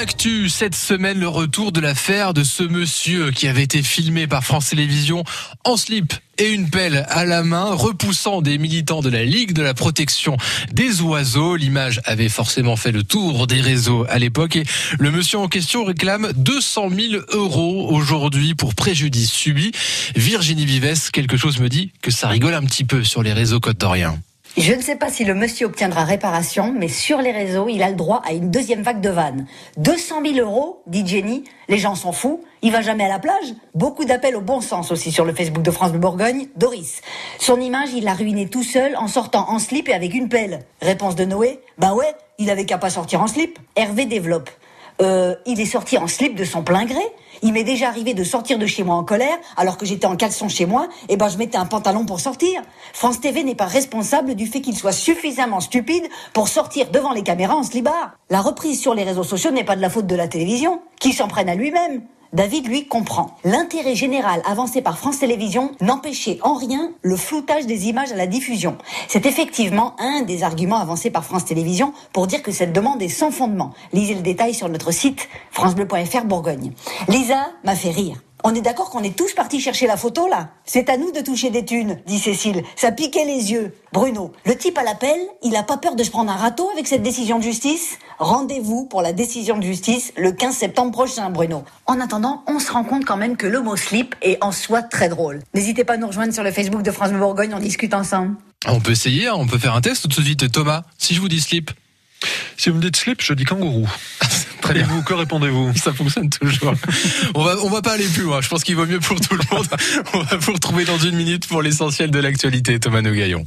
l'actu, cette semaine, le retour de l'affaire de ce monsieur qui avait été filmé par France Télévisions en slip et une pelle à la main, repoussant des militants de la Ligue de la protection des oiseaux. L'image avait forcément fait le tour des réseaux à l'époque et le monsieur en question réclame 200 000 euros aujourd'hui pour préjudice subi. Virginie Vives, quelque chose me dit que ça rigole un petit peu sur les réseaux côte. Je ne sais pas si le monsieur obtiendra réparation, mais sur les réseaux, il a le droit à une deuxième vague de vannes. 200 000 euros, dit Jenny. Les gens s'en fous. Il va jamais à la plage. Beaucoup d'appels au bon sens aussi sur le Facebook de France de Bourgogne. Doris. Son image, il l'a ruiné tout seul en sortant en slip et avec une pelle. Réponse de Noé. Ben ouais, il avait qu'à pas sortir en slip. Hervé développe. Euh, il est sorti en slip de son plein gré. Il m'est déjà arrivé de sortir de chez moi en colère, alors que j'étais en caleçon chez moi, et ben je mettais un pantalon pour sortir. France TV n'est pas responsable du fait qu'il soit suffisamment stupide pour sortir devant les caméras en slibard. La reprise sur les réseaux sociaux n'est pas de la faute de la télévision, qui s'en prenne à lui-même. David, lui, comprend. L'intérêt général avancé par France Télévisions n'empêchait en rien le floutage des images à la diffusion. C'est effectivement un des arguments avancés par France Télévisions pour dire que cette demande est sans fondement. Lisez le détail sur notre site francebleu.fr Bourgogne. Lisa m'a fait rire. On est d'accord qu'on est tous partis chercher la photo là C'est à nous de toucher des thunes, dit Cécile. Ça piquait les yeux. Bruno, le type à l'appel, il a pas peur de se prendre un râteau avec cette décision de justice? Rendez-vous pour la décision de justice le 15 septembre prochain, Bruno. En attendant, on se rend compte quand même que le mot slip est en soi très drôle. N'hésitez pas à nous rejoindre sur le Facebook de France Bourgogne, on discute ensemble. On peut essayer, hein, on peut faire un test tout de suite. Thomas, si je vous dis slip Si vous me dites slip, je dis kangourou. Très Et bien. vous, que répondez-vous? Ça fonctionne toujours. on va, on va pas aller plus loin. Je pense qu'il vaut mieux pour tout le monde. On va vous retrouver dans une minute pour l'essentiel de l'actualité, Thomas Nogaillon.